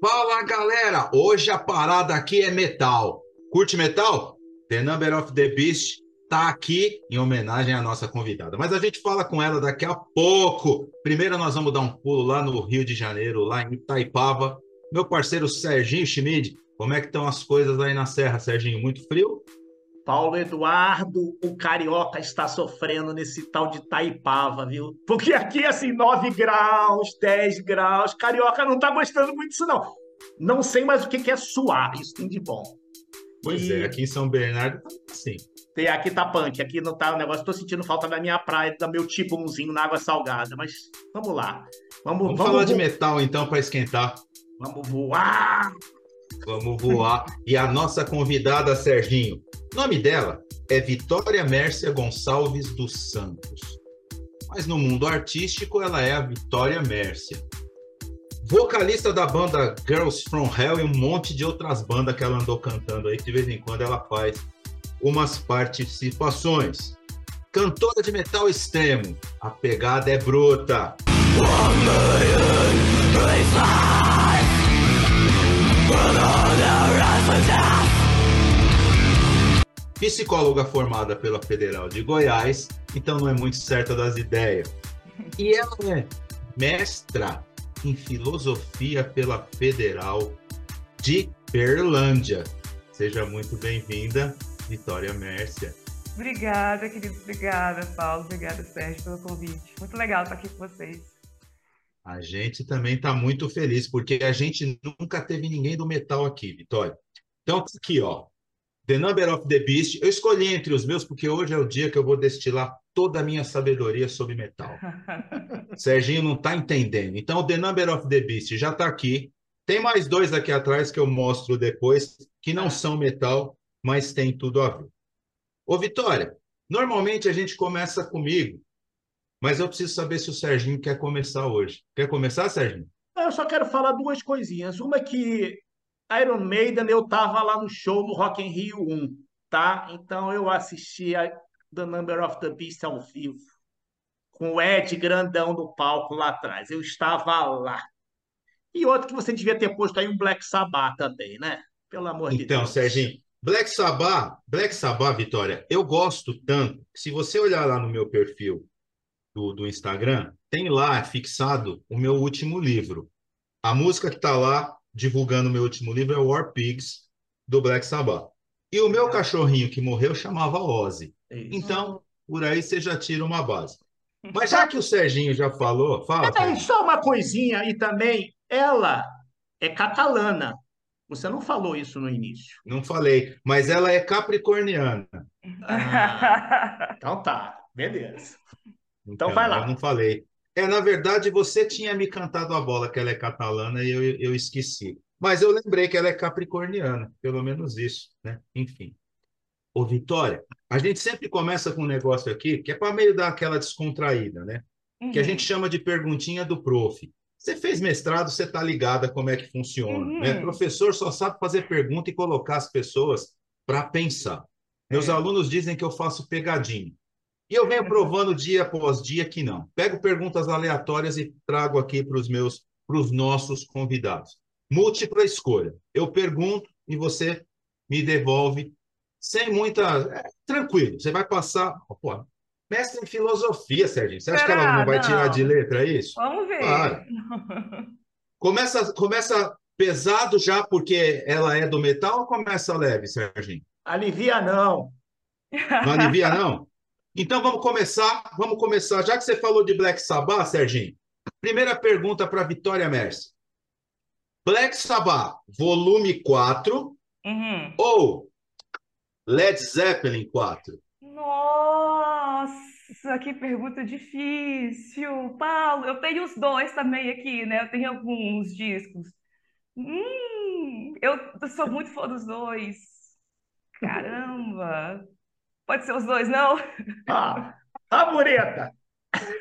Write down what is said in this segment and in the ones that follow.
Fala galera, hoje a parada aqui é metal. Curte metal? The Number of the Beast tá aqui em homenagem à nossa convidada. Mas a gente fala com ela daqui a pouco. Primeiro nós vamos dar um pulo lá no Rio de Janeiro, lá em Itaipava. Meu parceiro Serginho Schmid, como é que estão as coisas aí na Serra, Serginho? Muito frio? Paulo Eduardo, o carioca está sofrendo nesse tal de Taipava, viu? Porque aqui, assim, 9 graus, 10 graus, carioca não tá gostando muito disso, não. Não sei mais o que é suar, isso tem de bom. Pois e... é, aqui em São Bernardo tá assim. Tem, aqui tá punk, aqui não tá o negócio. Tô sentindo falta da minha praia, do meu tibumzinho na água salgada, mas vamos lá. Vamos, vamos, vamos falar de metal então para esquentar. Vamos voar! Vamos voar. e a nossa convidada, Serginho, o nome dela é Vitória Mércia Gonçalves dos Santos. Mas no mundo artístico ela é a Vitória Mércia. Vocalista da banda Girls from Hell e um monte de outras bandas que ela andou cantando aí, que de vez em quando ela faz umas participações. Cantora de metal extremo, a pegada é bruta. Psicóloga formada pela Federal de Goiás, então não é muito certa das ideias. E ela é mestra em filosofia pela Federal de Berlândia. Seja muito bem-vinda, Vitória Mércia. Obrigada, querido. Obrigada, Paulo. Obrigada, Sérgio, pelo convite. Muito legal estar aqui com vocês. A gente também está muito feliz, porque a gente nunca teve ninguém do metal aqui, Vitória. Então, aqui, ó. The Number of the Beast. Eu escolhi entre os meus, porque hoje é o dia que eu vou destilar toda a minha sabedoria sobre metal. Serginho não está entendendo. Então, The Number of the Beast já está aqui. Tem mais dois aqui atrás que eu mostro depois, que não são metal, mas tem tudo a ver. Ô, Vitória, normalmente a gente começa comigo, mas eu preciso saber se o Serginho quer começar hoje. Quer começar, Serginho? Eu só quero falar duas coisinhas. Uma é que Iron Maiden, eu estava lá no show no Rock in Rio 1, tá? Então eu assisti a The Number of the Beast ao vivo, com o Ed grandão no palco lá atrás. Eu estava lá. E outro que você devia ter posto aí um Black Sabbath também, né? Pelo amor então, de Deus. Então, Serginho, Black Sabbath, Black Sabbath, Vitória, eu gosto tanto que se você olhar lá no meu perfil do, do Instagram, tem lá fixado o meu último livro. A música que está lá divulgando o meu último livro é War Pigs, do Black Sabbath. E o meu cachorrinho que morreu chamava Ozzy. Então, por aí você já tira uma base. Mas já que o Serginho já falou, fala. É, só uma coisinha aí também. Ela é catalana. Você não falou isso no início. Não falei, mas ela é capricorniana. Ah, então tá, beleza. Então, então, vai lá. Eu não falei. É, na verdade, você tinha me cantado a bola que ela é catalana e eu, eu esqueci. Mas eu lembrei que ela é capricorniana, pelo menos isso, né? Enfim. Ô, Vitória, a gente sempre começa com um negócio aqui que é para meio dar aquela descontraída, né? Uhum. Que a gente chama de perguntinha do prof. Você fez mestrado, você está ligada como é que funciona. Uhum. Né? Professor só sabe fazer pergunta e colocar as pessoas para pensar. Meus é. alunos dizem que eu faço pegadinha. E eu venho provando dia após dia que não. Pego perguntas aleatórias e trago aqui para os meus, para os nossos convidados. Múltipla escolha. Eu pergunto e você me devolve sem muita. É, tranquilo. Você vai passar. Pô, mestre em filosofia, Serginho. Você acha que ela não vai não. tirar de letra isso? Vamos ver. Começa, começa pesado já porque ela é do metal ou começa leve, Serginho? Alivia não. Não alivia não? Então vamos começar, vamos começar. Já que você falou de Black Sabbath, Serginho, primeira pergunta para Vitória Mercy. Black Sabbath, volume 4 uhum. ou Led Zeppelin 4? Nossa, que pergunta difícil. Paulo, eu tenho os dois também aqui, né? Eu tenho alguns discos. Hum, eu sou muito fã dos dois. Caramba! Pode ser os dois, não? Ah, a mureta.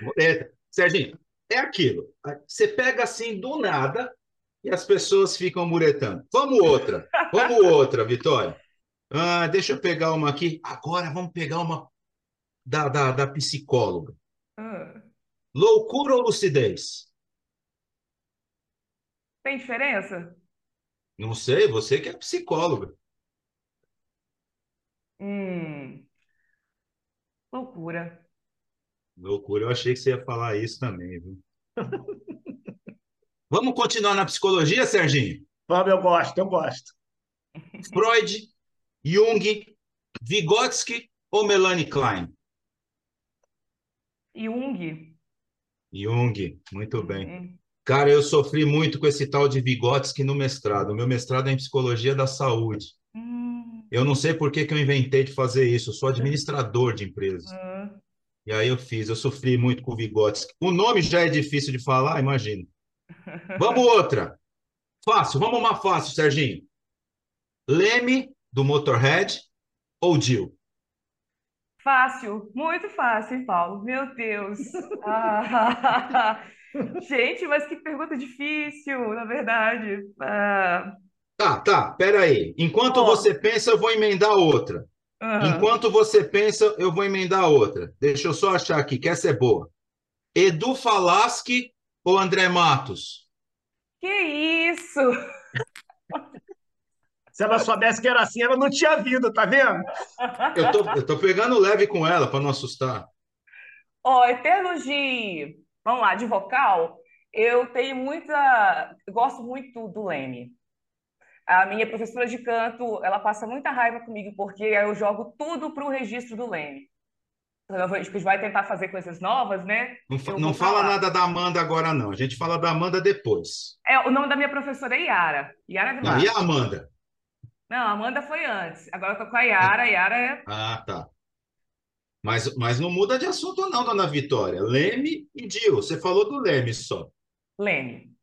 Mureta. Serginho, é aquilo. Você pega assim do nada e as pessoas ficam muretando. Vamos outra. Vamos outra, Vitória. Ah, deixa eu pegar uma aqui. Agora vamos pegar uma da, da, da psicóloga. Ah. Loucura ou lucidez? Tem diferença? Não sei, você que é psicóloga. Hum, loucura. Loucura, eu achei que você ia falar isso também, viu? Vamos continuar na psicologia, Serginho? Vamos, eu gosto, eu gosto. Freud, Jung, Vygotsky ou Melanie Klein? Jung. Jung, muito bem. Hum, Cara, eu sofri muito com esse tal de Vygotsky no mestrado. O meu mestrado é em psicologia da saúde. hum, Eu não sei por que que eu inventei de fazer isso. Eu sou administrador de empresas. hum. E aí eu fiz, eu sofri muito com o Vygotsky. O nome já é difícil de falar, imagina. Vamos outra. Fácil, vamos uma fácil, Serginho. Leme, do Motorhead, ou Jill? Fácil, muito fácil, hein, Paulo? Meu Deus. Ah, gente, mas que pergunta difícil, na verdade. Ah, Tá, tá, pera aí. Enquanto Ó. você pensa, eu vou emendar outra. aham. Enquanto você pensa, eu vou emendar outra. Deixa eu só achar aqui, que essa é boa. Edu Falaschi ou André Matos? Que isso? Se ela soubesse que era assim, ela não tinha vindo, tá vendo? Eu tô, eu tô pegando leve com ela para não assustar. Ó, em termos de, vamos lá, de vocal, eu tenho muita, eu gosto muito do Leme. A minha professora de canto, ela passa muita raiva comigo porque eu jogo tudo para o registro do Leme. A gente vai tentar fazer coisas novas, né? Não, fa- não fala nada da Amanda agora, não. A gente fala da Amanda depois. É, o nome da minha professora é Yara. Yara Não, e a Amanda? Não, a Amanda foi antes. Agora eu tô com a Yara. A Yara é Ah, tá. Mas, mas não muda de assunto, não, dona Vitória. Leme e Dil. Você falou do Leme só. Leme.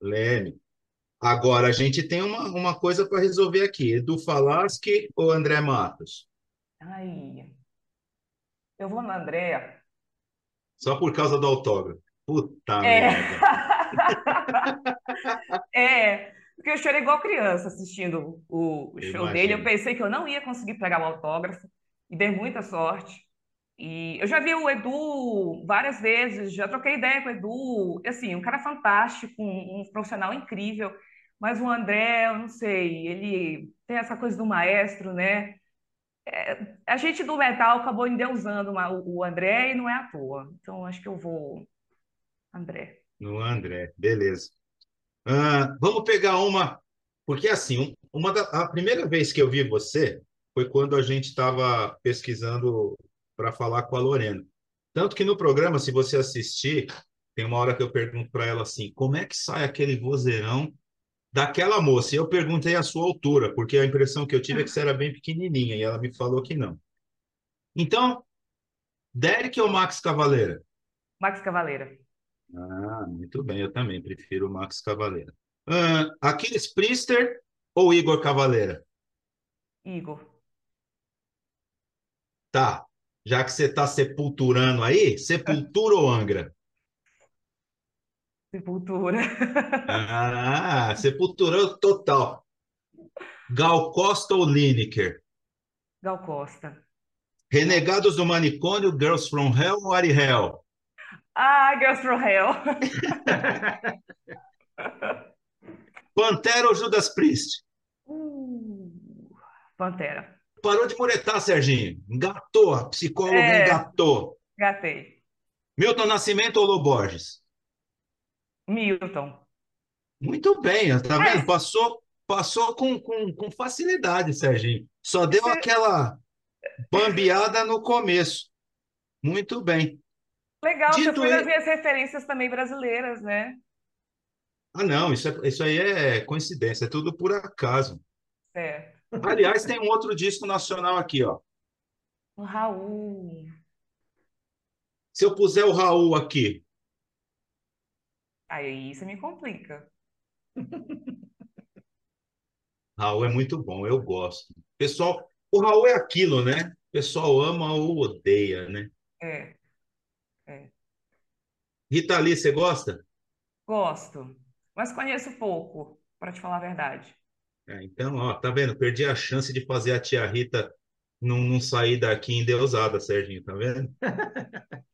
Leme. Agora, a gente tem uma, uma coisa para resolver aqui. Edu Falaschi ou André Matos? Ai. Eu vou na Andréa. Só por causa do autógrafo. Puta É. merda. É, porque eu chorei igual criança assistindo o, o show dele. Eu pensei que eu não ia conseguir pegar o autógrafo e dei muita sorte. E eu já vi o Edu várias vezes, já troquei ideia com o Edu. E, Assim, um cara fantástico, um, um profissional incrível. Mas o André, eu não sei, ele tem essa coisa do maestro, né? É, a gente do metal acabou endeusando uma- o André e não é à toa. Então, acho que eu vou, André. No André, beleza. Ah, vamos pegar uma, porque assim, um- uma da, a primeira vez que eu vi você foi quando a gente estava pesquisando para falar com a Lorena. Tanto que no programa, se você assistir, tem uma hora que eu pergunto para ela assim, como é que sai aquele vozeirão daquela moça? Eu perguntei a sua altura, porque a impressão que eu tive é que você era bem pequenininha, e ela me falou que não. Então, Derek ou Max Cavaleira? Max Cavaleira. Ah, muito bem, eu também prefiro o Max Cavaleira. Ah, Aquiles Priester ou Igor Cavaleira? Igor. Tá, já que você está sepulturando aí, Sepultura ou Angra? Sepultura. Ah, Sepultura total. Gal Costa ou Lineker? Gal Costa. Renegados do Manicômio, Girls from Hell ou Ari Hell? Ah, Girls from Hell. Pantera ou Judas Priest? Uh, Pantera. Parou de muretar, Serginho. Engatou, a psicóloga É. engatou. Gatei. Milton Nascimento ou Lô Borges? Milton. Muito bem, tá Mas- vendo? Passou, passou com, com, com facilidade, Serginho. Só deu Você- aquela bambeada no começo. Muito bem. Legal, você Dito foi nas minhas referências também brasileiras, né? Ah, não, isso, é- isso aí é coincidência, é tudo por acaso. Certo. Aliás, tem um outro disco nacional aqui, ó. O Raul. Se eu puser o Raul aqui, Aí isso me complica. Raul é muito bom, eu gosto. Pessoal, o Raul é aquilo, né? O pessoal ama ou odeia, né? É, Rita Lee, você gosta? gosto. Mas conheço pouco, para te falar a verdade. É, então, ó, tá vendo? Perdi a chance de fazer a tia Rita não, não sair daqui endeusada, Serginho, tá vendo?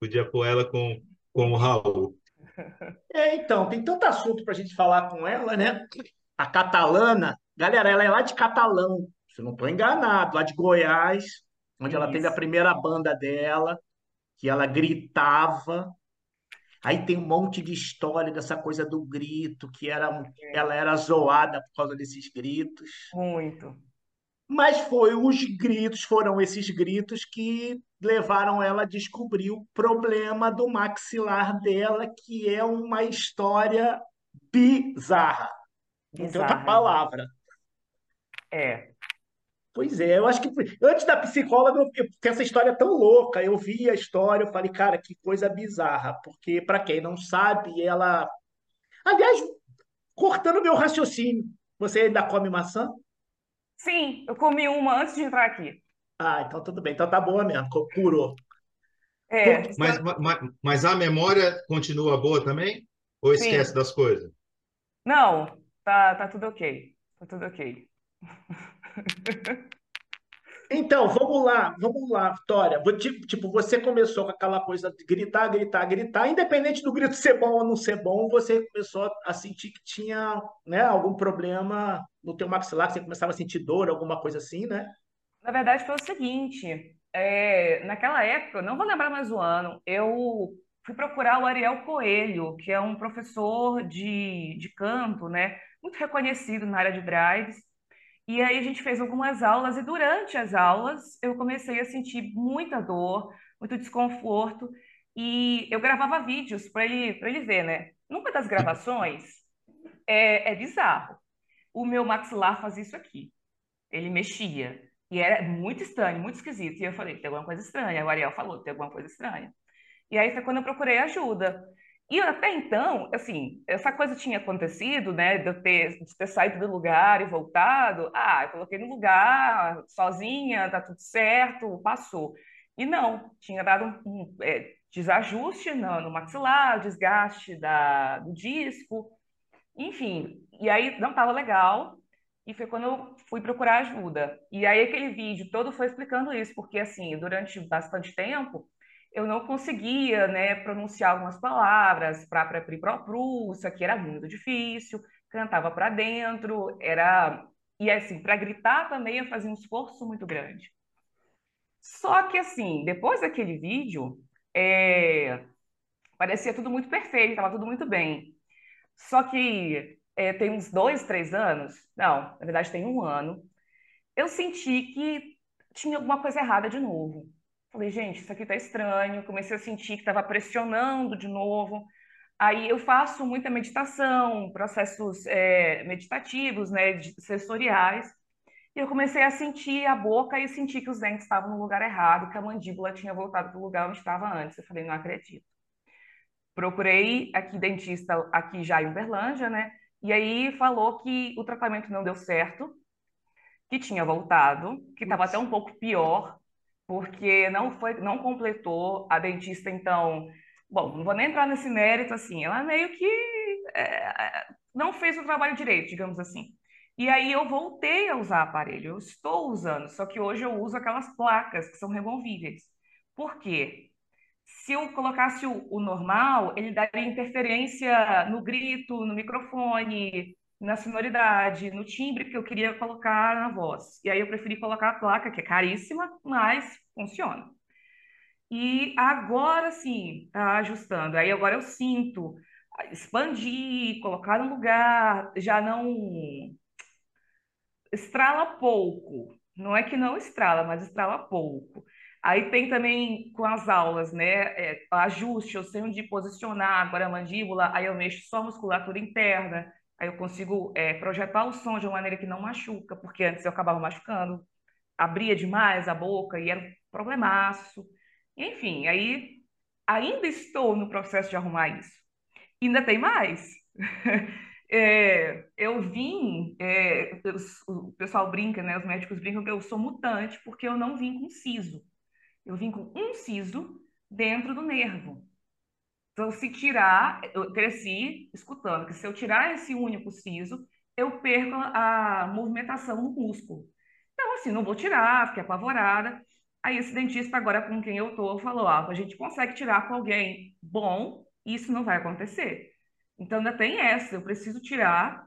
Podia pôr ela com, com o Raul. É, então, tem tanto assunto para a gente falar com ela, né? a catalana, galera, ela é lá de Catalão, se eu não estou enganado, lá de Goiás, onde ela teve a Isso. primeira banda dela, que ela gritava. Aí tem um monte de história dessa coisa do grito, que era, um- ela era zoada por causa desses gritos. Muito. Mas foi os gritos, foram esses gritos que levaram ela a descobrir o problema do maxilar dela, que é uma história bizarra. Não tem outra Bizarra. palavra. É. Pois é, eu acho que antes da psicóloga, porque essa história é tão louca, eu vi a história, eu falei, cara, que coisa bizarra, porque para quem não sabe, ela. Aliás, cortando meu raciocínio, você ainda come maçã? Sim, eu comi uma antes de entrar aqui. Ah, então tudo bem, então tá boa mesmo, cu- curou. É, Mas, mas, mas a memória continua boa também? Ou Sim. esquece das coisas? Não, tá, tá tudo ok. Tá tudo ok. Então, vamos lá, vamos lá, Vitória. Tipo, tipo, você começou com aquela coisa de gritar, gritar, gritar, independente do grito ser bom ou não ser bom, você começou a sentir que tinha, né, algum problema no teu maxilar, que você começava a sentir dor, alguma coisa assim, né? Na verdade, foi o seguinte: é, naquela época, não vou lembrar mais o ano, eu fui procurar o Ariel Coelho, que é um professor de, de canto, né, muito reconhecido na área de drives. E aí a gente fez algumas aulas, e durante as aulas eu comecei a sentir muita dor, muito desconforto, e eu gravava vídeos para ele, para ele ver, né? Numa das gravações, é, é bizarro. O meu maxilar fazia isso aqui. Ele mexia. E era muito estranho, muito esquisito. E eu falei, tem alguma coisa estranha. O Ariel falou, tem alguma coisa estranha. E aí foi quando eu procurei ajuda. E até então, assim, essa coisa tinha acontecido, né, de eu ter, de ter saído do lugar e voltado. Ah, eu coloquei no lugar, sozinha, tá tudo certo, passou. E não, tinha dado um, um, é, desajuste no, no maxilar, desgaste da, do disco, enfim. E aí não estava legal. E foi quando eu fui procurar ajuda. E aí aquele vídeo todo foi explicando isso, porque assim, durante bastante tempo eu não conseguia, né, pronunciar algumas palavras para abrir para Prússia, que era muito difícil, cantava para dentro, era e assim, para gritar também eu fazia um esforço muito grande. Só que assim, depois daquele vídeo, é, parecia tudo muito perfeito, estava tudo muito bem. Só que é, tem uns dois, três anos, não, na verdade tem um ano, eu senti que tinha alguma coisa errada de novo. Falei, gente, isso aqui tá estranho. Comecei a sentir que estava pressionando de novo. Aí eu faço muita meditação, processos é, meditativos, né, sensoriais. E eu comecei a sentir a boca e senti que os dentes estavam no lugar errado, que a mandíbula tinha voltado para o lugar onde estava antes. Eu falei, não acredito. Procurei aqui dentista aqui já em Uberlândia, né? E aí falou que o tratamento não deu certo, que tinha voltado, que estava até um pouco pior, porque não foi, não completou. A dentista, então, bom, não vou nem entrar nesse mérito, assim, ela meio que é, não fez o trabalho direito, digamos assim. E aí eu voltei a usar aparelho, eu estou usando, só que hoje eu uso aquelas placas que são removíveis. Por quê? Se eu colocasse o normal, ele daria interferência no grito, no microfone, na sonoridade, no timbre que eu queria colocar na voz. E aí eu preferi colocar a placa, que é caríssima, mas funciona. E agora sim, tá ajustando. Aí agora eu sinto expandir, colocar no lugar, já não estrala pouco. Não é que não estrala, mas estrala pouco. Aí tem também com as aulas, né? É, ajuste, eu sei onde posicionar agora a mandíbula, aí eu mexo só a musculatura interna, aí eu consigo é, projetar o som de uma maneira que não machuca, porque antes eu acabava machucando, abria demais a boca e era um problemaço. Enfim, aí ainda estou no processo de arrumar isso. Ainda tem mais. É, eu vim, é, o pessoal brinca, né? Os médicos brincam que eu sou mutante porque eu não vim com siso. Eu vim com um siso dentro do nervo. Então, se tirar, eu cresci escutando que se eu tirar esse único siso, eu perco a, movimentação no músculo. Então, assim, não vou tirar, fiquei apavorada. Aí, esse dentista, agora com quem eu tô, falou: ah, a gente consegue tirar com alguém bom, isso não vai acontecer. Então, ainda tem essa, eu preciso tirar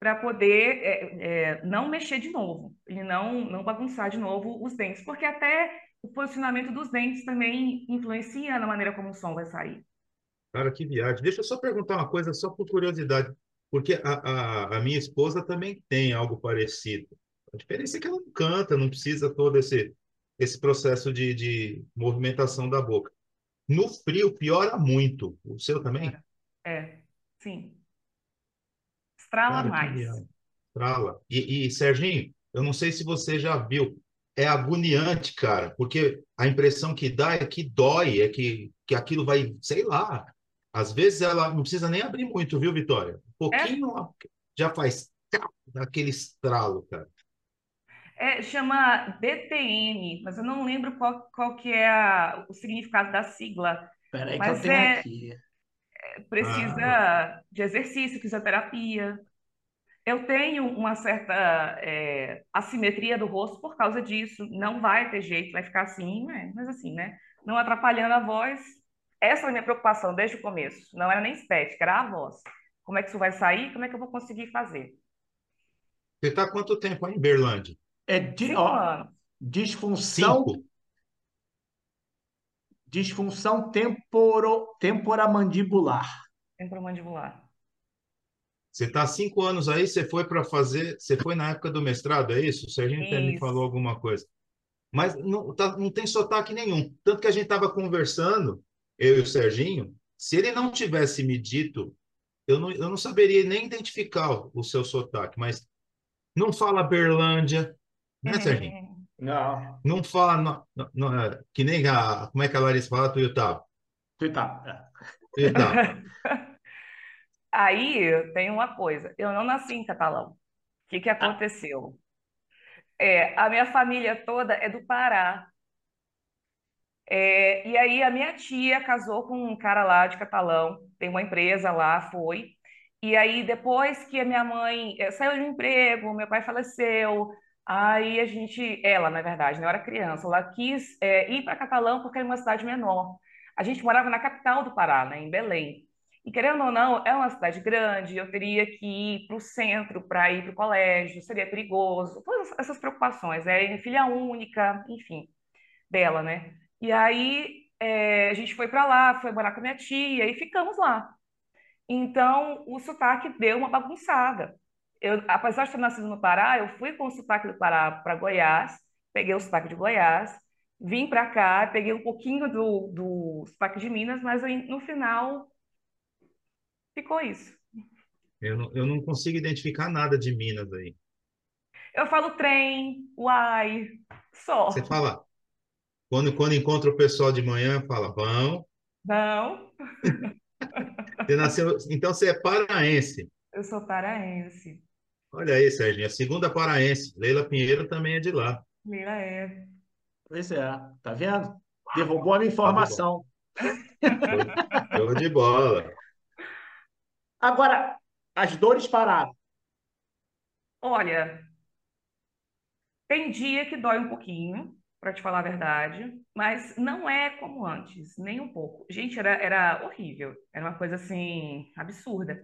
para poder é, é, não mexer de novo, e não, não bagunçar de novo os dentes, porque até o posicionamento dos dentes também influencia na maneira como o som vai sair. Cara, que viagem. Deixa eu só perguntar uma coisa, só por curiosidade, porque a, a, a minha esposa também tem algo parecido. A diferença é que ela não canta, não precisa todo esse, esse processo de, de movimentação da boca. No frio, piora muito. O seu também? É, é sim. Estrala Cara, mais. Estrala. E, e, Serginho, eu não sei se você já viu, é agoniante, cara, porque a impressão que dá é que dói, é que, que aquilo vai, sei lá. Às vezes ela não precisa nem abrir muito, viu, Vitória? Um pouquinho é. já faz aquele estralo, cara. É, chama BTM, mas eu não lembro qual, qual que é a, o significado da sigla. Peraí que eu tenho é, aqui precisa ah. de exercício, fisioterapia. Eu tenho uma certa é, assimetria do rosto por causa disso. Não vai ter jeito, vai ficar assim, né? mas assim, né? Não atrapalhando a voz. Essa é a minha preocupação desde o começo. Não era nem estética, era a voz. Como é que isso vai sair? Como é que eu vou conseguir fazer? Você está quanto tempo aí em Berlândia? É de, ó, disfunção Cinco disfunção temporo, temporomandibular. Temporomandibular. Você está cinco anos aí, você foi para fazer, você foi na época do mestrado, é isso? O Serginho até me falou alguma coisa. Mas não, tá, não tem sotaque nenhum. Tanto que a gente estava conversando, eu e o Serginho, se ele não tivesse me dito, eu não, eu não saberia nem identificar o, seu sotaque, mas não fala Berlândia, né, Serginho? Não. Não fala, não, não, é, que nem a, como é que a Larissa fala, Tuiutaba? Tuiutaba. Tuiutaba. Aí tem uma coisa, eu não nasci em catalão. O que, que aconteceu? É, a minha família toda é do Pará. É, e aí a minha tia casou com um cara lá de catalão, tem uma empresa lá, foi. E aí depois que a minha mãe é, saiu de emprego, meu pai faleceu, Aí a gente, ela, na verdade, né, eu era criança, ela quis é, ir para Catalão porque era uma cidade menor. A gente morava na capital do Pará, né, em Belém. E querendo ou não, é uma cidade grande, eu teria que ir para o centro para ir para o colégio, seria perigoso, todas essas preocupações, é filha única, enfim, dela, né? E aí é, a gente foi para lá, foi morar com a minha tia e ficamos lá. Então o sotaque deu uma bagunçada eu, apesar de ter nascido no Pará, eu fui com o sotaque do Pará para Goiás, peguei o sotaque de Goiás, vim para cá, peguei um pouquinho do, do sotaque de Minas, mas no final ficou isso. Eu não, eu não consigo identificar nada de Minas aí. Eu falo trem, uai, só. Você fala, quando, quando encontra o pessoal de manhã, fala, vão. Não. Você nasceu, então você é paraense. Eu sou paraense. Olha aí, Serginho, a segunda paraense. Leila Pinheiro também é de lá. Leila é. Pois é, tá vendo? Derrubou a minha informação. Show de bola. Agora, as dores pararam. Olha, tem dia que dói um pouquinho, para te falar a verdade, mas não é como antes, nem um pouco. Gente, era, era horrível, era uma coisa assim, absurda.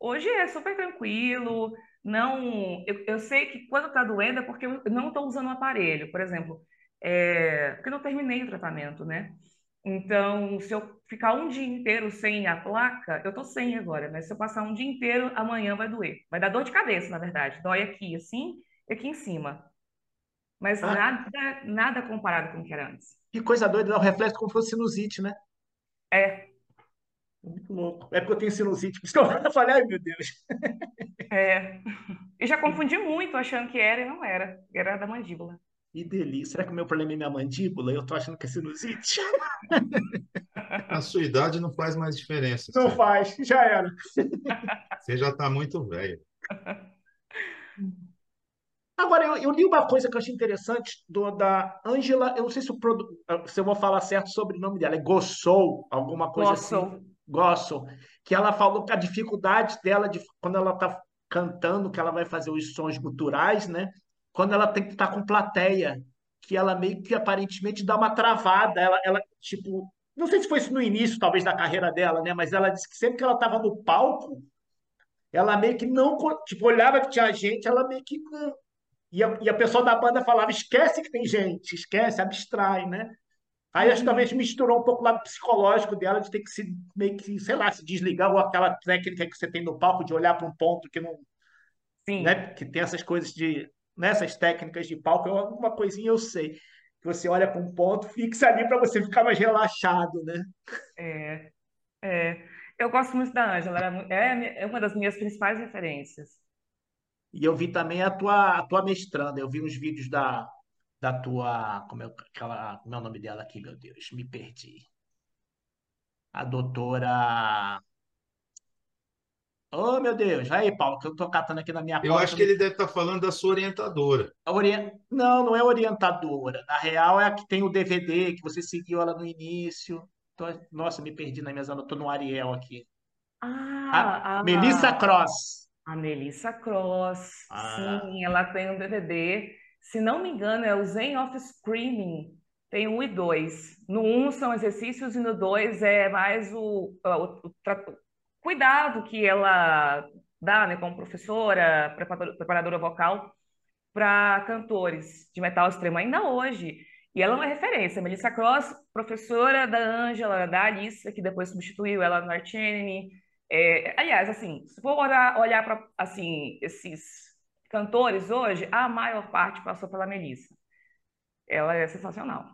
Hoje é super tranquilo, não, eu, eu sei que quando está doendo é porque eu não estou usando o aparelho, por exemplo, é, porque não terminei o tratamento, né? Então, se eu ficar um dia inteiro sem a placa, eu tô sem agora, mas se eu passar um dia inteiro, amanhã vai doer. Vai dar dor de cabeça, na verdade. Dói aqui, assim, e aqui em cima. Mas ah. nada, nada comparado com o que era antes. Que coisa doida, um reflexo como se fosse sinusite, né? É. Muito louco. É porque eu tenho sinusite, por isso que eu falei, ai meu Deus. É. Eu já confundi muito achando que era e não era. Era da mandíbula. Que delícia. Será que o meu problema é minha mandíbula? Eu tô achando que é sinusite. A sua idade não faz mais diferença. Não faz, já era. Você já está muito velho. Agora, eu, eu, li uma coisa que eu achei interessante do, da Angela, eu não sei se, produ, se eu vou falar certo sobre o nome dela, é Gossou, alguma coisa Gossou. assim. Gossou. Que ela falou que a dificuldade dela, de, quando ela está cantando, que ela vai fazer os sons guturais, né? Quando ela tem que estar com plateia, que ela meio que aparentemente dá uma travada, ela, ela tipo, não sei se foi isso no início, talvez, da carreira dela, né? Mas ela disse que sempre que ela estava no palco, ela meio que não, tipo, olhava que tinha gente, ela meio que não. E a, e a pessoa da banda falava, esquece que tem gente, esquece, abstrai, né? Aí acho que talvez Uhum. misturou um pouco o lado psicológico dela de ter que se meio que, sei lá, se desligar, ou aquela técnica que você tem no palco de olhar para um ponto que não, Sim, né, que tem essas coisas de, nessas técnicas de palco, eu- alguma coisinha eu sei. Que você olha para um ponto, fixa ali para você ficar mais relaxado, né? é, é. Eu gosto muito da Ângela, ela é, é é uma das minhas principais referências. E eu vi também a tua, a tua mestranda, eu vi uns vídeos da, da tua, como é, aquela, como é o nome dela aqui, meu Deus, me perdi. A doutora. Oh, meu Deus, aí, Paulo, que eu tô catando aqui na minha Eu acho que ele deve estar falando da sua orientadora. A orien- Não, não é orientadora. Na real, é a que tem o DVD, que você seguiu ela no início. Tô- Nossa, me perdi na minha zona, tô no Ariel aqui. A Ah, Melissa a, Cross. A Melissa Cross, Ah, sim, ela tem um DVD. Se não me engano, é o Zen of Screaming. Tem um e dois. No um são exercícios e no dois é mais o, o- o cuidado que ela dá, né, como professora, preparadora, preparadora vocal para cantores de metal extremo ainda hoje. E ela é uma referência. Melissa Cross, professora da Ângela, da Alice, que depois substituiu ela no Arch Enemy. É, aliás, assim, se for olhar, olhar para assim, esses cantores hoje, a maior parte passou pela Melissa. Ela é sensacional.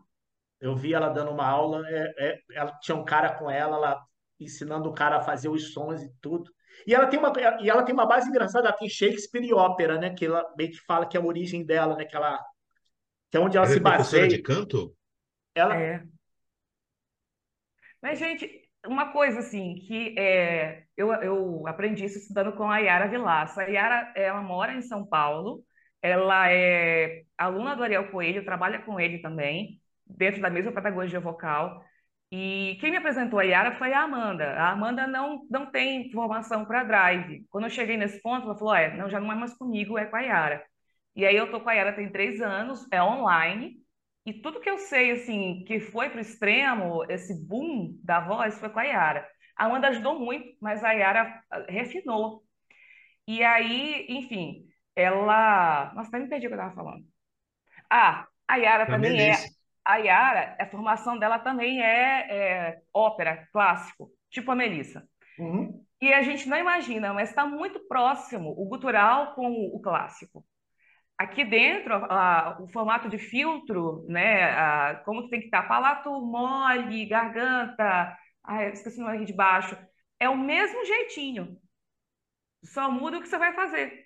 eu vi ela dando uma aula, é- é- ela tinha um cara com ela, ela ensinando o cara a fazer os sons e tudo. E ela tem uma, e ela tem uma base engraçada, ela tem Shakespeare e ópera, né? Que ela meio que fala que é a origem dela, né? Que ela, que é onde ela Ela se é professora baseia. de canto? Ela, É. Mas, gente, uma coisa assim que é, eu, eu aprendi isso estudando com a Yara Vilaça. A Yara, ela mora em São Paulo, ela é aluna do Ariel Coelho, trabalha com ele também, dentro da mesma pedagogia vocal. E quem me apresentou a Yara foi a Amanda. A Amanda não, não tem formação para drive. Quando eu cheguei nesse ponto, ela falou: é, não, já não é mais comigo, é com a Yara. E aí eu tô com a Yara tem três anos, é online. E tudo que eu sei, assim, que foi pro extremo, esse boom da voz, foi com a Yara. A Amanda ajudou muito, mas a Yara ah, refinou. E aí, enfim, ela. Nossa, até me perdi o que eu estava falando. Ah, a Yara também é. Melissa. A Yara, a formação dela também é, é ópera, clássico, tipo a Melissa. Uhum. E a gente não imagina, mas está muito próximo o gutural com o clássico. Aqui dentro, a- o formato de filtro, né, a- como que tem que estar, palato mole, garganta, ai, esqueci o nome aqui de baixo, é o mesmo jeitinho, só muda o que você vai fazer.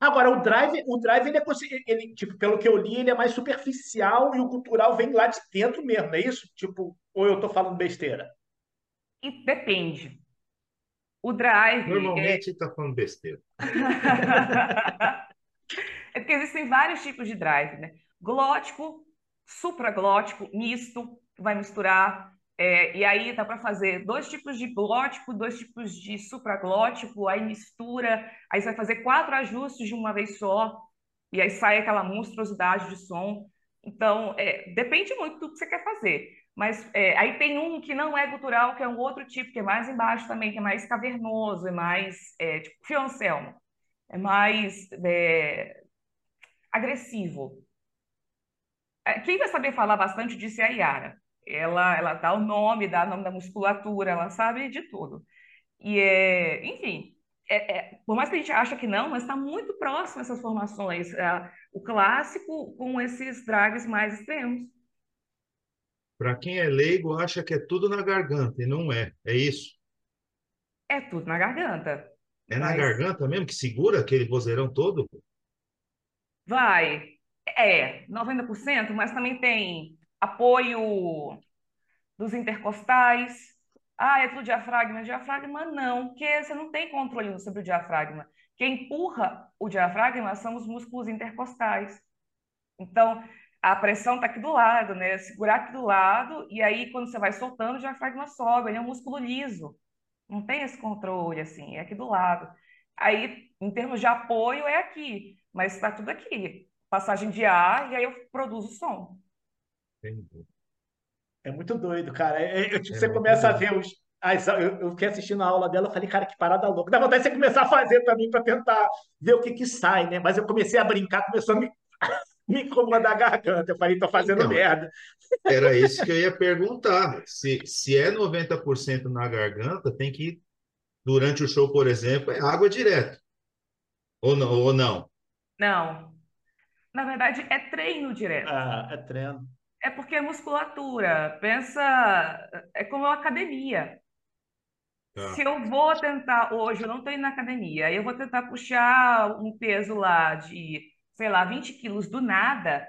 Agora, o drive, o drive ele é, ele, tipo, pelo que eu li, ele é mais superficial e o cultural vem lá de dentro mesmo, não é isso? Tipo, ou eu tô falando besteira? E depende. O drive é, Normalmente está falando besteira. É porque existem vários tipos de drive, né? Glótico, supraglótico, misto, que vai misturar. É, e aí dá para fazer dois tipos de glótico, dois tipos de supraglótico, aí mistura, aí você vai fazer quatro ajustes de uma vez só, e aí sai aquela monstruosidade de som. Então, é, depende muito do que você quer fazer. Mas é, aí tem um que não é gutural, que é um outro tipo, que é mais embaixo também, que é mais cavernoso, é mais é, tipo violoncelo. É mais é, agressivo. É, Quem vai saber falar bastante disso é a Yara. Ela, ela dá o nome, dá o nome da musculatura, ela sabe de tudo. E é, enfim, é- é, por mais que a gente ache que não, mas está muito próximo essas formações. é, o clássico com esses drags mais extremos. Para quem é leigo, acha que é tudo na garganta, e não é. É isso. É tudo na garganta. É na Mas garganta mesmo que segura aquele vozeirão todo? vai, é, 90%, mas também tem apoio dos intercostais. Ah, é tudo diafragma. Diafragma não, porque você não tem controle sobre o diafragma. Quem empurra o diafragma são os músculos intercostais. Então, a pressão está aqui do lado, né? Segurar aqui do lado, e aí quando você vai soltando, o diafragma sobe. Ele é um músculo liso. Não tem esse controle, assim, é aqui do lado. Aí, em termos de apoio, é aqui, mas está tudo aqui. Passagem de ar, e aí eu produzo som. Entendi. É muito doido, cara. É, é, tipo, É você muito começa a doido. ver os, as- eu, eu fiquei assistindo a aula dela, eu falei, cara, que parada louca. Dá vontade de você começar a fazer também para tentar ver o que que sai, né? Mas eu comecei a brincar, começou a me, me incomodar a garganta. Eu falei, tô fazendo Então, merda. era isso que eu ia perguntar. Se, se é 90% na garganta, tem que, durante o show, por exemplo, é água direto. Ou não? Ou não? Não. Na verdade, é treino direto. Ah, é treino. É porque é musculatura. Pensa, é como uma academia. Tá. Se eu vou tentar hoje, eu não estou indo na academia, eu vou tentar puxar um peso lá de, sei lá, 20 quilos do nada,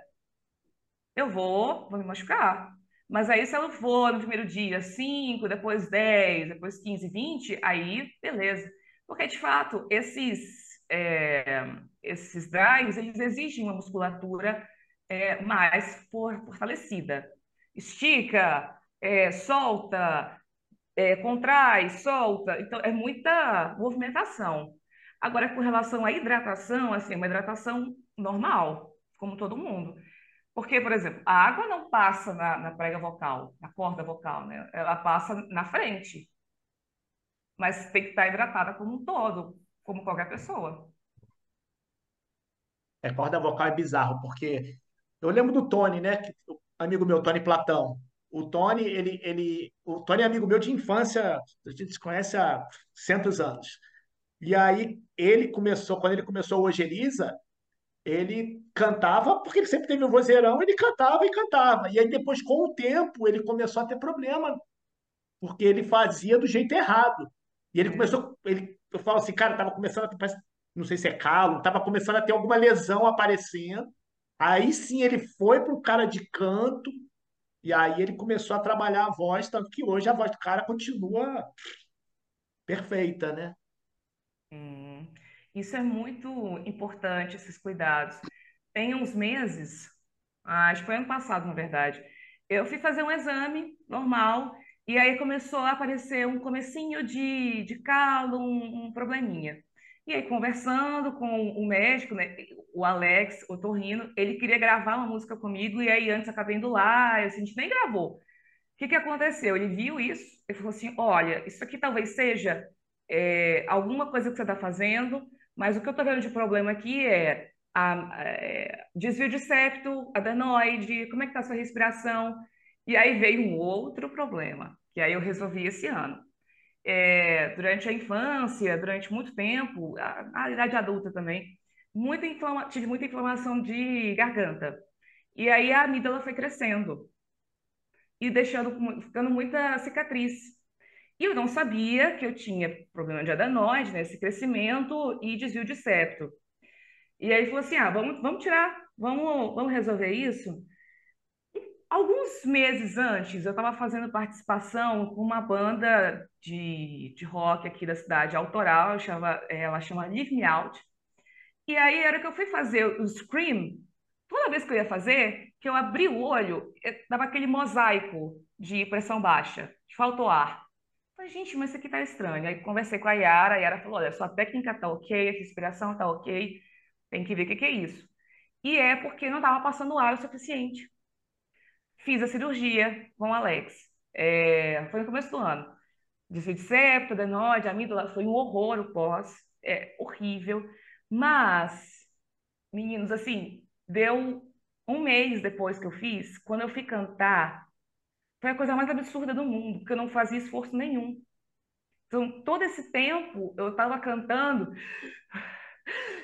eu vou, vou me machucar. Mas aí, se eu for no primeiro dia 5, depois 10, depois 15, 20, aí beleza. Porque, de fato, esses, é, esses drives, eles exigem uma musculatura é, mais for- fortalecida. Estica, é, solta, é, contrai, solta. Então, é muita movimentação. Agora, com relação à hidratação, assim, uma hidratação normal, como todo mundo. Porque, por exemplo, a água não passa na, na prega vocal, na corda vocal, né? Ela passa na frente, mas tem que estar hidratada como um todo, como qualquer pessoa. É, corda vocal é bizarro, porque eu lembro do Tony, né? amigo meu, Tony Platão. O Tony, ele, ele, o Tony é amigo meu de infância, a gente se conhece há centos anos. E aí ele começou, quando ele começou o Ojeriza, ele cantava, porque ele sempre teve um vozeirão, ele cantava e cantava. E aí depois, com o tempo, ele começou a ter problema, porque ele fazia do jeito errado. E ele começou, ele, eu falo assim, cara, tava começando a ter, não sei se é calo, tava começando a ter alguma lesão aparecendo. Aí sim ele foi pro cara de canto, e aí ele começou a trabalhar a voz, tanto que hoje a voz do cara continua perfeita, né? Hum, isso é muito importante, esses cuidados. Tem uns meses, ah, acho que foi ano passado, na verdade, eu fui fazer um exame normal e aí começou a aparecer um comecinho de, de calo, um, um probleminha. E aí, conversando com o médico, né, o Alex, o Torrino, ele queria gravar uma música comigo e aí antes acabei indo lá, e assim, a gente nem gravou. O que que aconteceu? Ele viu isso e falou assim: Olha, isso aqui talvez seja é, alguma coisa que você está fazendo, mas o que eu estou vendo de problema aqui é, a- é, desvio de septo, adenoide, como é que está a sua respiração? E aí veio um outro problema, que aí eu resolvi esse ano. É, durante a infância, durante muito tempo, a, a idade adulta também, muita inflama, tive muita inflamação de garganta. E aí a amígdala foi crescendo e deixando, ficando muita cicatriz. E eu não sabia que eu tinha problema de adenoide, né, esse crescimento e desvio de septo. E aí falou assim: ah, vamos, vamos tirar, vamos, vamos resolver isso. Alguns meses antes, eu estava fazendo participação com uma banda de, de rock aqui da cidade, autoral, chama, ela chama Leave Me Out. E aí, era que eu fui fazer o Scream, toda vez que eu ia fazer, que eu abri o olho, eh, dava aquele mosaico de pressão baixa, que faltou ar. Falei, gente, mas isso aqui tá estranho. Aí conversei com a Yara, a Yara falou, olha, sua técnica tá ok, a respiração tá ok, tem que ver o que que é isso. E é porque não estava passando ar o suficiente. Fiz a cirurgia com o Alex. É, foi no começo do ano. Desvio de septo, adenoide, amígdala, foi um horror o pós. É horrível. Mas, meninos, assim, deu um mês depois que eu fiz, quando eu fui cantar, foi a coisa mais absurda do mundo, porque eu não fazia esforço nenhum. Então, todo esse tempo eu estava cantando,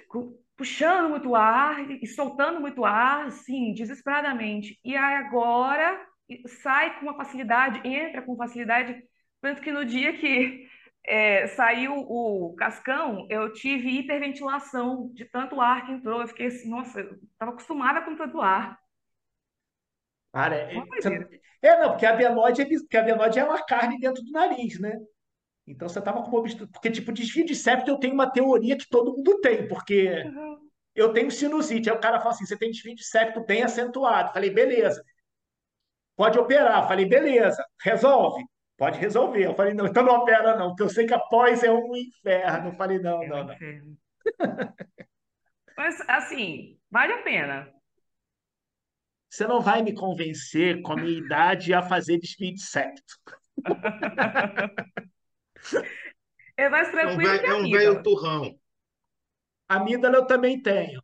puxando muito ar e soltando muito ar, assim, desesperadamente. E agora sai com uma facilidade, entra com facilidade, tanto que no dia que é, saiu o cascão, eu tive hiperventilação de tanto ar que entrou. Eu fiquei assim, nossa, eu estava acostumada com tanto ar. Cara, é, é, não, porque a adenoide é, porque a adenoide é uma carne dentro do nariz, né? Então você tava com uma obstru... Porque, tipo, desvio de septo eu tenho uma teoria que todo mundo tem, porque Uhum. eu tenho sinusite. Aí o cara fala assim: você tem desvio de septo bem acentuado. Falei, beleza. Pode operar. Falei, beleza. Resolve? Pode resolver. Eu falei, não, então não opera, não, porque eu sei que após é um inferno. Eu falei, não, É um não, não. inferno. Mas, assim, vale a pena. Você não vai me convencer com a minha idade a fazer desvio de septo. É mais É um tranquilo que é a um vida. velho turrão. Amígdala eu também tenho.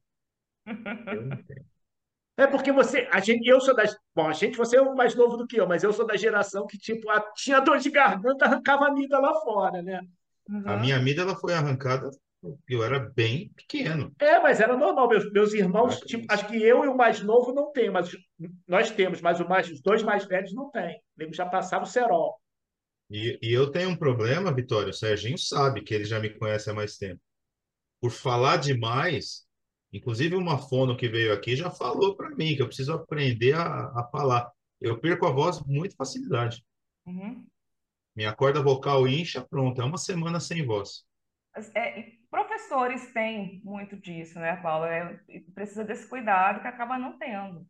Eu não tenho. É porque você, a gente, eu sou das, bom, a gente, você é o mais novo do que eu, mas eu sou da geração que tipo, a- tinha dor de garganta, arrancava a amígdala lá fora, né? A minha Uhum. amígdala foi arrancada, eu era bem pequeno. É, mas era normal. Meus, meus irmãos, tipo, acho que eu e o mais novo não tem, mas nós temos, mas o mais, os dois mais velhos não têm. Eles já passaram o cerol. E, e eu tenho um problema, Vitória. O Serginho sabe que ele já me conhece há mais tempo. Por falar demais, inclusive uma fono que veio aqui já falou para mim que eu preciso aprender a, a falar. Eu perco a voz com muita facilidade. Uhum. Minha corda vocal incha, pronto. É uma semana sem voz. É, professores têm muito disso, né, Paulo? É, precisa desse cuidado que acaba não tendo.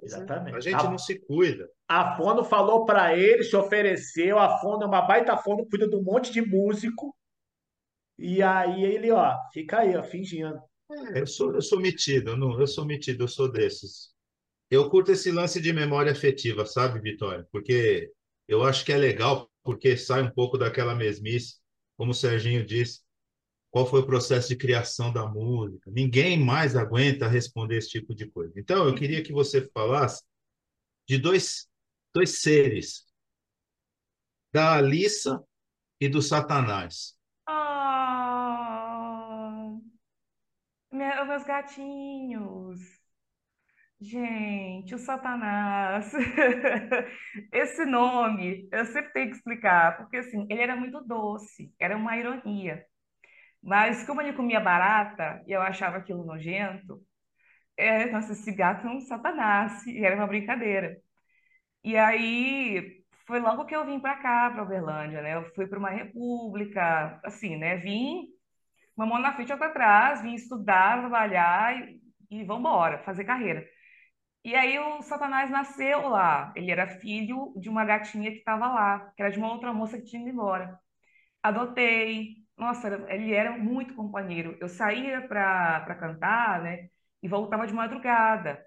A Exatamente. gente não A, se cuida. a Fono falou para ele, se ofereceu. A Fono é uma baita Fono, cuida de um monte de músico. E aí ele, ó, fica aí, ó, fingindo. É, eu sou, eu sou metido, não, eu sou metido, eu sou desses. Eu curto esse lance de memória afetiva, sabe, Vitória? Porque eu acho que é legal, porque sai um pouco daquela mesmice, como o Serginho disse, qual foi o processo de criação da música. Ninguém mais aguenta responder esse tipo de coisa. Então, eu queria que você falasse de dois, dois seres, da Alissa e do Satanás. Meu- meus gatinhos. Gente, o Satanás. Esse nome, eu sempre tenho que explicar, porque assim, ele era muito doce, era uma ironia. Mas como ele comia barata e eu achava aquilo nojento, é, nossa, esse gato é um Satanás, e era uma brincadeira. E aí foi logo que eu vim para cá, para Uberlândia, né? Eu fui para uma república, assim, né? Vim uma mão na frente e outra atrás, vim estudar, trabalhar e, e vambora, fazer carreira. E aí o Satanás nasceu lá. Ele era filho de uma gatinha que estava lá, que era de uma outra moça que tinha ido embora. Adotei. Nossa, ele era muito companheiro. Eu saía para cantar, né? E voltava de madrugada.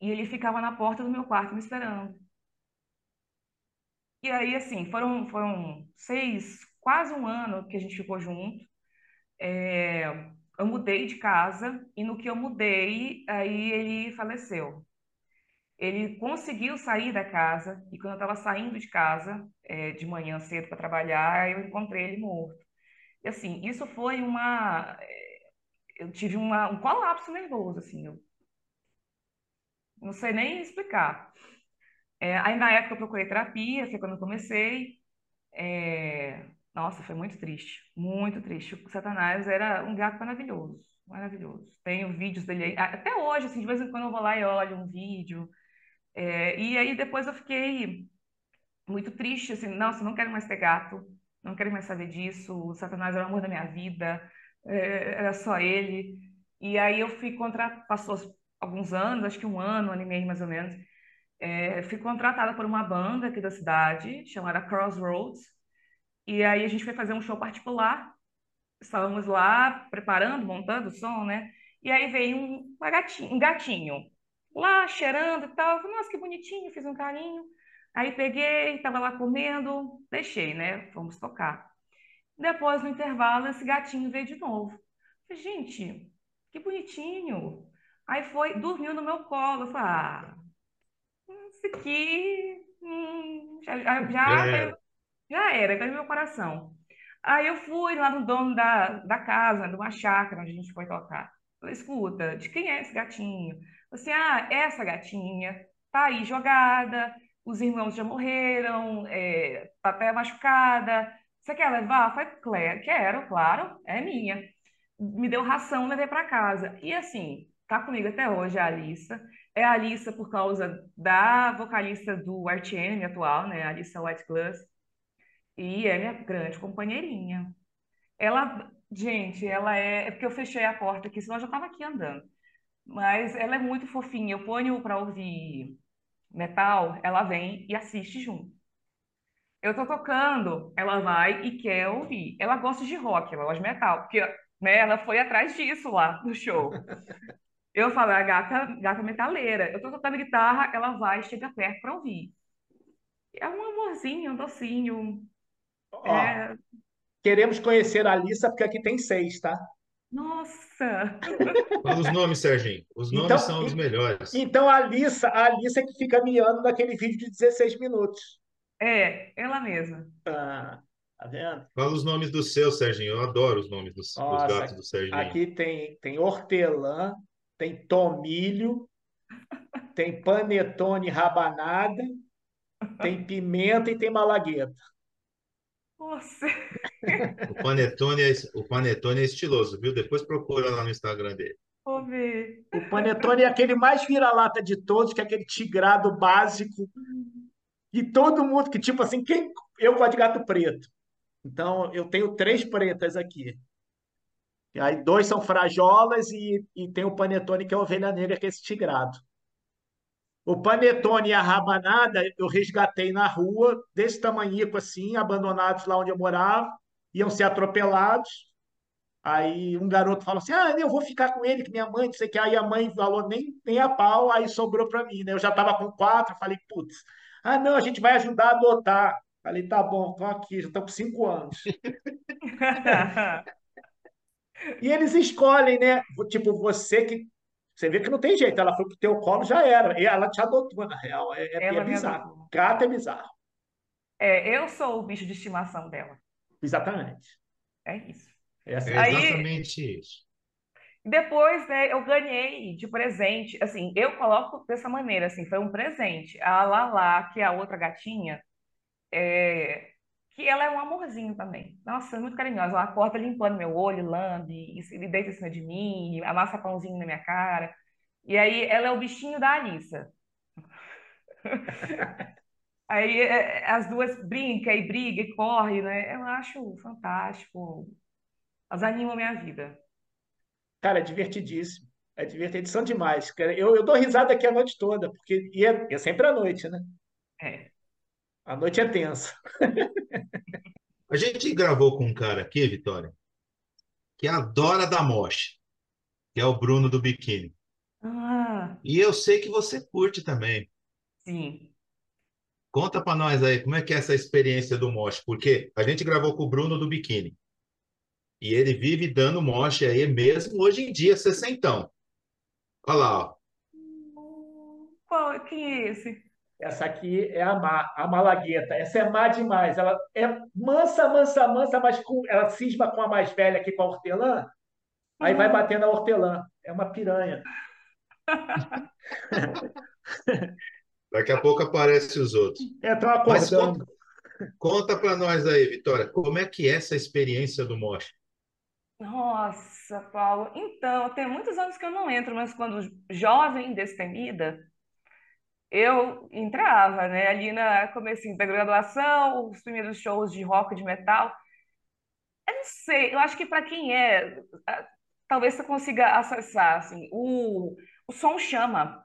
E ele ficava na porta do meu quarto me esperando. E aí, assim, foram, foram seis, quase um ano que a gente ficou junto. É, eu mudei de casa e no que eu mudei, aí ele faleceu. Ele conseguiu sair da casa e quando eu estava saindo de casa, é, de manhã cedo para trabalhar, eu encontrei ele morto. E assim, isso foi uma, eu tive uma, um colapso nervoso, assim, eu não sei nem explicar. É, aí na época eu procurei terapia, foi quando eu comecei. É, Nossa, foi muito triste, muito triste. O Satanás era um gato maravilhoso, maravilhoso. Tenho vídeos dele aí, até hoje, assim, de vez em quando eu vou lá e olho um vídeo. É, e aí depois eu fiquei muito triste, assim, nossa, não quero mais ter gato, não quero mais saber disso. O Satanás era o amor da minha vida, é, era só ele. E aí eu fui contra, passou alguns anos, acho que um ano, um ano e meio mais ou menos. É, fui contratada por uma banda aqui da cidade, chamada Crossroads, e aí a gente foi fazer um show particular. Estávamos lá preparando, montando o som, né? E aí veio um, gatinho, um gatinho lá cheirando e tal. Eu falei, Nossa, que bonitinho, fiz um carinho. Aí peguei, estava lá comendo, deixei, né? Vamos tocar. Depois, no intervalo, esse gatinho veio de novo. Eu falei, gente, que bonitinho. Aí foi, dormiu no meu colo. Eu falei, ah, isso aqui hum, já, já, Já já era. no meu coração. Aí eu fui lá no dono da, da casa, uma chácara onde a gente foi tocar. Falei, escuta, de quem é esse gatinho? Assim, ah, essa gatinha tá aí jogada, os irmãos já morreram, é, tá até machucada. Você quer levar? Eu falei, "Clé- quero, claro, é minha. Me deu ração, levei para casa. E assim, tá comigo até hoje a Alissa. É a Alissa por causa da vocalista do Arch Enemy atual, né? A Alissa White Glass. E é minha grande companheirinha. Ela, gente, ela é. É porque eu fechei a porta aqui, senão eu já estava aqui andando. Mas ela é muito fofinha. Eu ponho para ouvir metal, ela vem e assiste junto. Eu tô tocando, ela vai e quer ouvir. Ela gosta de rock, ela gosta de metal, porque, né, ela foi atrás disso lá no show. Eu falo, a gata, gata metaleira. Eu tô tocando guitarra, ela vai e chega perto para ouvir. É um amorzinho, um docinho. Ó, É... queremos conhecer a Alissa, porque aqui tem seis, tá? Nossa! Fala os nomes, Serginho. Os Então, nomes são os melhores. então a Alissa, a Alissa é que fica miando naquele vídeo de 16 minutos. É, ela mesma. Ah, tá vendo? Fala os nomes dos seus, Serginho. Eu adoro os nomes dos, dos Nossa, gatos do Serginho. aqui tem, tem hortelã, tem tomilho, tem panetone rabanada, tem pimenta e tem malagueta. Nossa! O Panetone é, o Panetone é estiloso, viu? Depois procura lá no Instagram dele. Vou ver. O panetone é aquele mais vira-lata de todos, que é aquele tigrado básico. E todo mundo que, tipo assim, quem... eu gosto de gato preto. Então, eu tenho três pretas aqui. E aí, dois são frajolas e, e tem o panetone, que é a ovelha negra, que é esse tigrado. O panetone e a rabanada eu resgatei na rua, desse tamanhico assim, abandonados lá onde eu morava, iam ser atropelados. Aí um garoto falou assim: Ah, eu vou ficar com ele, que minha mãe, não sei o que. Aí a mãe falou nem, nem a pau, aí sobrou para mim, né? Eu já estava com quatro, falei, putz, ah, não, a gente vai ajudar a adotar. Falei, tá bom, estou aqui, já estou com cinco anos. E eles escolhem, né? Tipo, você que. Você vê que não tem jeito, ela foi pro teu colo, já era. E ela te adotou, na real. É, é, é bizarro. Gato é bizarro. É, eu sou o bicho de estimação dela. Exatamente. É isso. É assim. É Aí- exatamente isso. Depois, né, eu ganhei de presente, assim, eu coloco dessa maneira, assim, foi um presente. A Lala, que é a outra gatinha, é, que ela é um amorzinho também. Nossa, é muito carinhosa. Ela acorda limpando meu olho, lambe, e e deita em cima de mim, amassa pãozinho na minha cara. E aí, ela é o bichinho da Alissa. Aí é, as duas brincam e brigam e correm, né? Eu acho fantástico. Elas animam a minha vida. Cara, é divertidíssimo. É divertidíssimo demais. cara. Eu, eu dou risada aqui a noite toda, porque e é, é sempre à noite, né? É. A noite é tensa. A gente gravou com um cara aqui, Vitória, que adora dar moche, que é o Bruno do Biquíni. Ah, E eu sei que você curte também. sim. Conta pra nós aí, como é que é essa experiência do moche? Porque a gente gravou com o Bruno do Biquíni. E ele vive dando moche aí mesmo hoje em dia, sessentão. Olha lá, ó. Qual, quem é esse? Essa aqui é a, má, a malagueta. Essa é má demais. Ela é mansa, mansa, mansa, mas com, ela cisma com a mais velha aqui, com a hortelã. Aí vai bater na hortelã. É uma piranha. Daqui a pouco aparecem os outros. Estão Mas acordando. conta, conta para nós aí, Vitória, como é que é essa experiência do moche? Nossa, Paulo. Então, tem muitos anos que eu não entro, mas quando jovem, destemida, eu entrava, né? Ali na comecinho da graduação, os primeiros shows de rock, de metal. Eu não sei, eu acho que para quem é, talvez você consiga acessar, assim, o, o som chama.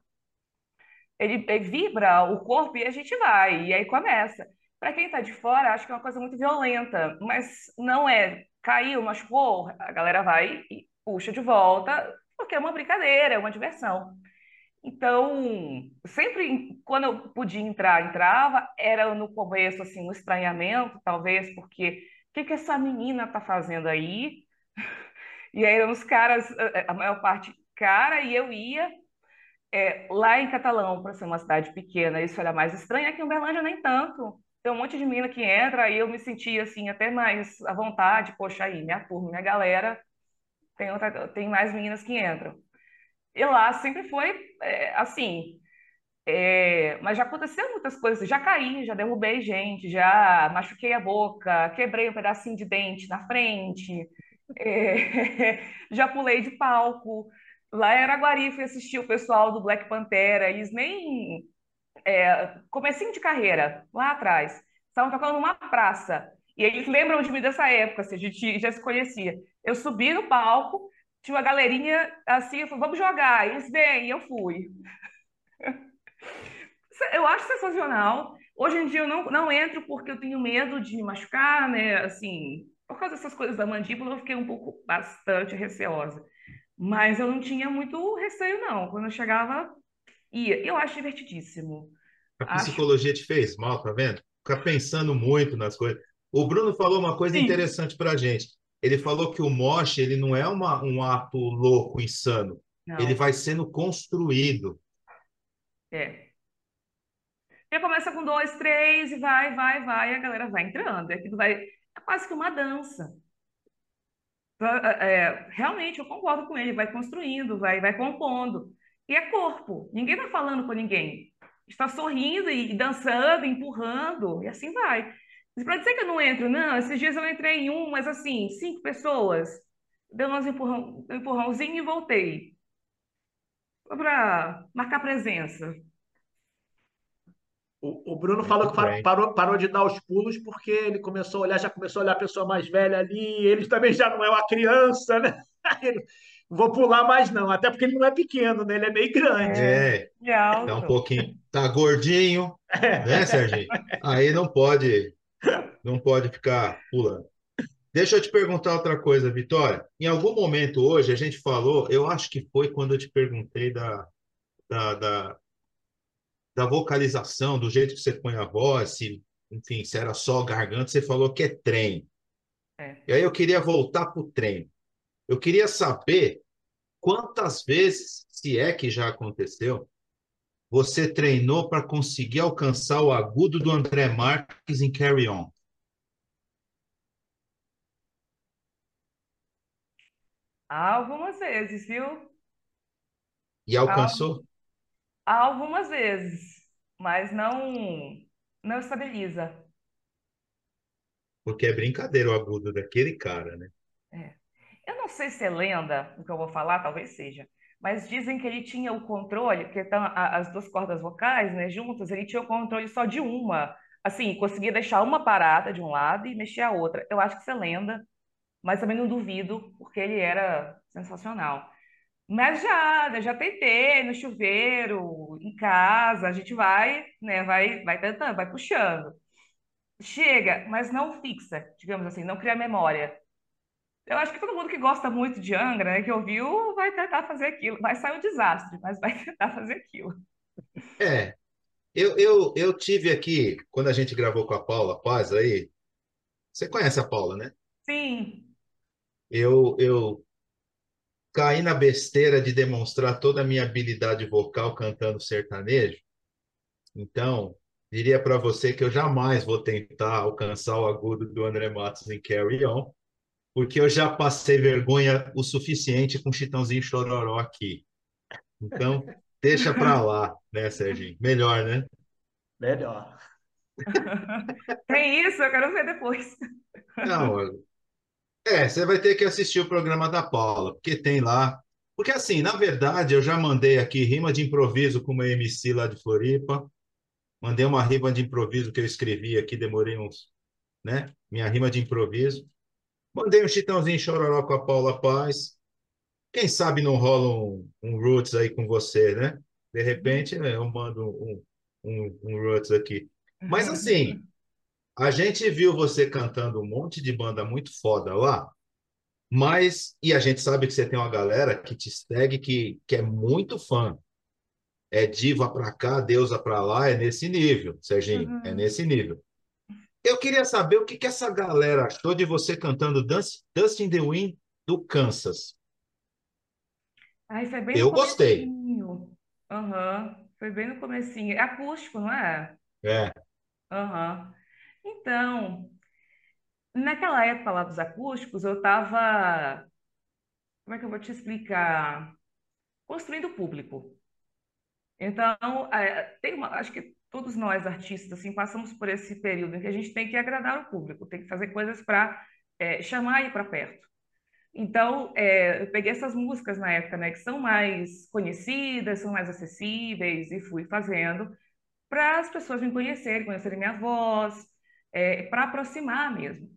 Ele, ele vibra o corpo e a gente vai, e aí começa. Para quem está de fora, acho que é uma coisa muito violenta, mas não é. Caiu, machucou, a galera vai e puxa de volta, porque é uma brincadeira, é uma diversão. Então, sempre quando eu podia entrar, entrava, era no começo, assim, um estranhamento, talvez, porque o que que essa menina tá fazendo aí? E aí eram os caras, a a maior parte cara, e eu ia é, lá em Catalão, para ser uma cidade pequena, isso era mais estranho, aqui em Uberlândia nem tanto. Tem um monte de mina que entra, aí eu me sentia assim, até mais à vontade, poxa, aí, minha turma, minha galera, tem, outra, tem mais meninas que entram. E lá sempre foi é, assim. é, mas já aconteceu muitas coisas. Já caí, já derrubei gente, já machuquei a boca, quebrei um pedacinho de dente na frente, é, já pulei de palco. Lá em Araguari fui assistir o pessoal do Black Pantera, eles nem. É, comecinho de carreira, lá atrás, estavam tocando numa praça. E eles lembram de mim dessa época, assim, a gente já se conhecia. Eu subi no palco, tinha uma galerinha assim, eu falei, vamos jogar. E eles vêm, e eu fui. Eu acho sensacional. Hoje em dia eu não, não entro porque eu tenho medo de me machucar, né? Assim, por causa dessas coisas da mandíbula, eu fiquei um pouco bastante receosa. Mas eu não tinha muito receio, não. Quando eu chegava, ia. Eu acho divertidíssimo. A Acho. psicologia te fez mal, tá vendo? Ficar pensando muito nas coisas. O Bruno falou uma coisa Sim. interessante pra gente. Ele falou que o moche, ele não é uma, um ato louco, insano. Não. Ele vai sendo construído. É. Já começa com dois, três, e vai, vai, vai, e a galera vai entrando. É, vai, é quase que uma dança. É, realmente, eu concordo com ele, vai construindo, vai, vai compondo. E é corpo, ninguém está falando com ninguém. Está sorrindo e dançando, empurrando, e assim vai. Para dizer que eu não entro, não, esses dias eu entrei em um, mas assim, cinco pessoas, deu uns empurrão, um empurrãozinho e voltei. Só para marcar presença. O, o Bruno falou que Muito pa- bem. parou, parou de dar os pulos porque ele começou a olhar, já começou a olhar a pessoa mais velha ali, ele também já não é uma criança, né? Ele, vou pular mais não, até porque ele não é pequeno, né? Ele é meio grande. É, alto. tá um pouquinho. Tá gordinho, né, Serginho? Aí não pode, não pode ficar pulando. Deixa eu te perguntar outra coisa, Vitória. Em algum momento hoje a gente falou, eu acho que foi quando eu te perguntei da, da, da, da vocalização, do jeito que você põe a voz, se, enfim, se era só garganta, você falou que é trem. É. E aí eu queria voltar para o trem. Eu queria saber quantas vezes, se é que já aconteceu, você treinou para conseguir alcançar o agudo do André Marques em Carry On. Algumas vezes, viu? E alcançou? Algumas vezes, mas não, não estabiliza. Porque é brincadeira o agudo daquele cara, né? Eu não sei se é lenda o que eu vou falar, talvez seja, mas dizem que ele tinha o controle, porque as duas cordas vocais, né, juntas, ele tinha o controle só de uma. Assim, conseguia deixar uma parada de um lado e mexer a outra. Eu acho que isso é lenda, mas também não duvido, porque ele era sensacional. Mas já, já tentei no chuveiro, em casa, a gente vai, né, vai, vai tentando, vai puxando. Chega, mas não fixa, digamos assim, não cria memória. Eu acho que todo mundo que gosta muito de Angra, né, que ouviu, vai tentar fazer aquilo. Vai sair um desastre, mas vai tentar fazer aquilo. É. Eu, eu, eu tive aqui, quando a gente gravou com a Paula Paz aí, você conhece a Paula, né? Sim, Eu, eu caí na besteira de demonstrar toda a minha habilidade vocal cantando sertanejo. Então, diria para você que eu jamais vou tentar alcançar o agudo do André Matos em Carry On, porque eu já passei vergonha o suficiente com Chitãozinho e Chororó aqui. Então, deixa para lá, né, Serginho? Melhor, né? Melhor. tem isso, eu quero ver depois. Não, é, você vai ter que assistir o programa da Paula, porque tem lá. Porque assim, na verdade, eu já mandei aqui rima de improviso com uma MC lá de Floripa. Mandei uma rima de improviso que eu escrevi aqui, demorei uns, né? Minha rima de improviso. Mandei um chitãozinho chororó com a Paula Paz. Quem sabe não rola um, um Roots aí com você, né? De repente, né, eu mando um, um, um Roots aqui. Mas assim, a gente viu você cantando um monte de banda muito foda lá, mas e a gente sabe que você tem uma galera que te segue que, que é muito fã. É diva pra cá, deusa pra lá, é nesse nível, Serginho, Uhum. é nesse nível. Eu queria saber o que, que essa galera achou de você cantando Dust, Dust in the Wind do Kansas. Ai, foi bem no Eu gostei. Aham, Foi bem no comecinho. É acústico, não é? É, Aham. Então, naquela época lá dos acústicos, eu estava, como é que eu vou te explicar? Construindo público. Então, é, tem uma, acho que todos nós artistas assim passamos por esse período em que a gente tem que agradar o público, tem que fazer coisas para chamar e ir para perto. Então, é, eu peguei essas músicas na época, né, que são mais conhecidas, são mais acessíveis, e fui fazendo para as pessoas me conhecerem, conhecerem minha voz, é, para aproximar mesmo.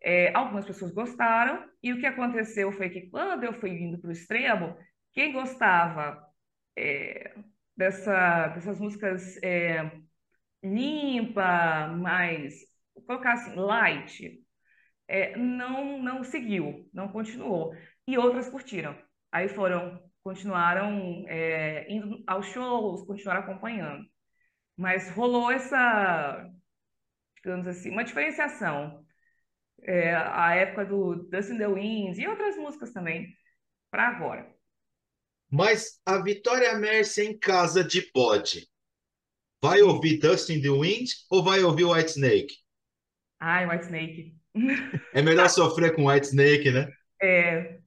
É, algumas pessoas gostaram, e o que aconteceu foi que quando eu fui indo para o extremo, quem gostava é, dessa, dessas músicas é, limpa, mais, colocar assim, light, é, não, não seguiu, não continuou. E outras curtiram. Aí foram, continuaram é, indo aos shows, continuaram acompanhando. Mas rolou essa, digamos assim, uma diferenciação. É, a época do Dust in the Winds e outras músicas também, para agora. Mas a Vitória Mercy em casa de bode, vai ouvir Dust in the Wind ou vai ouvir White Snake? Ai, White Snake. É melhor sofrer com White Snake, né? É.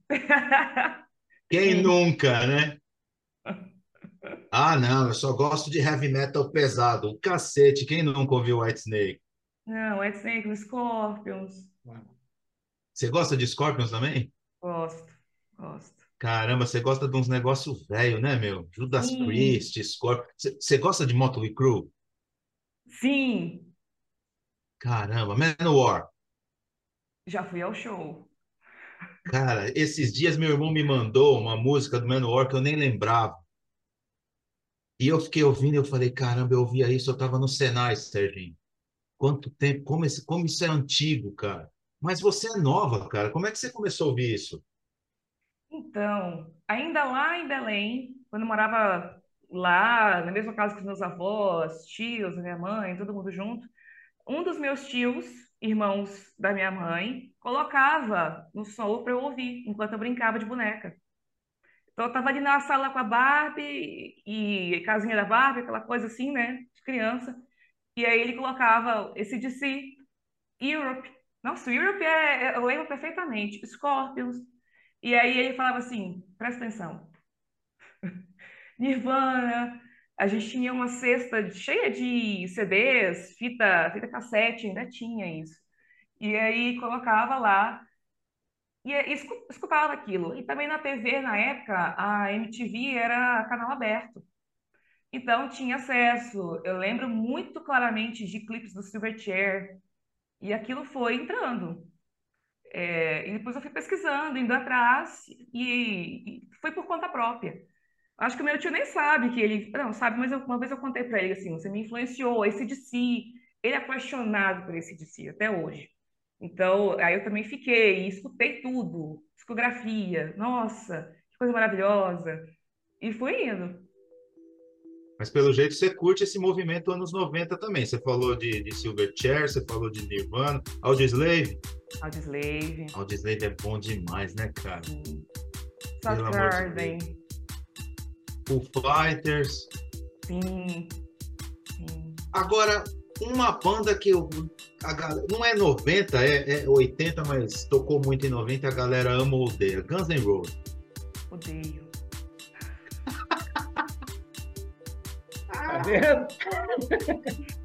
Quem Sim. nunca, né? Ah, não, eu só gosto de heavy metal pesado. Cacete, quem nunca ouviu White Snake? Não, White Snake, Scorpions. Você gosta de Scorpions também? Gosto, gosto. Caramba, você gosta de uns negócios velho, né, meu? Judas Sim. Priest, Scorpions. Você gosta de Motley Crue? Sim, Caramba, Manowar. já fui ao show. Cara, esses dias meu irmão me mandou uma música do Manowar que eu nem lembrava. E eu fiquei ouvindo e eu falei, caramba, eu ouvia isso, eu tava no Senai, Serginho. Quanto tempo, como, esse, como isso é antigo, cara. Mas você é nova, cara. Como é que você começou a ouvir isso? Então, ainda lá em Belém, quando eu morava lá, na mesma casa que os meus avós, tios, minha mãe, todo mundo junto, um dos meus tios, irmãos da minha mãe, colocava no som para eu ouvir, enquanto eu brincava de boneca. Então, eu estava ali na sala com a Barbie e casinha da Barbie, aquela coisa assim, né, de criança. E aí ele colocava esse DC, Europe. Nossa, Europe é, é- eu lembro perfeitamente. Scorpions. E aí ele falava assim, presta atenção. Nirvana. A gente tinha uma cesta cheia de CDs, fita, fita cassete, ainda tinha isso. E aí colocava lá e escu- escutava aquilo. E também na TV, na época, a MTV era canal aberto. Então tinha acesso. Eu lembro muito claramente de clipes do Silverchair. E aquilo foi entrando. É, e depois eu fui pesquisando, indo atrás, e, e foi por conta própria. Acho que o meu tio nem sabe que ele. Não, sabe, mas eu- uma vez eu contei para ele assim: você me influenciou, esse DC. Ele é apaixonado por esse DC até hoje. Então, aí eu também fiquei, escutei tudo, discografia, nossa, que coisa maravilhosa. E fui indo. Mas pelo jeito você curte esse movimento anos 90 também. Você falou de, de Silverchair, você falou de Nirvana, Audioslave. Audioslave, Audioslave é bom demais, né, cara? sim. Pelo de Foo Fighters. sim, sim. Agora, uma banda que eu, a galera, não é 90, é, é 80, mas tocou muito em 90 a galera ama ou odeia. Guns N' Roses. Odeio. Tá vendo?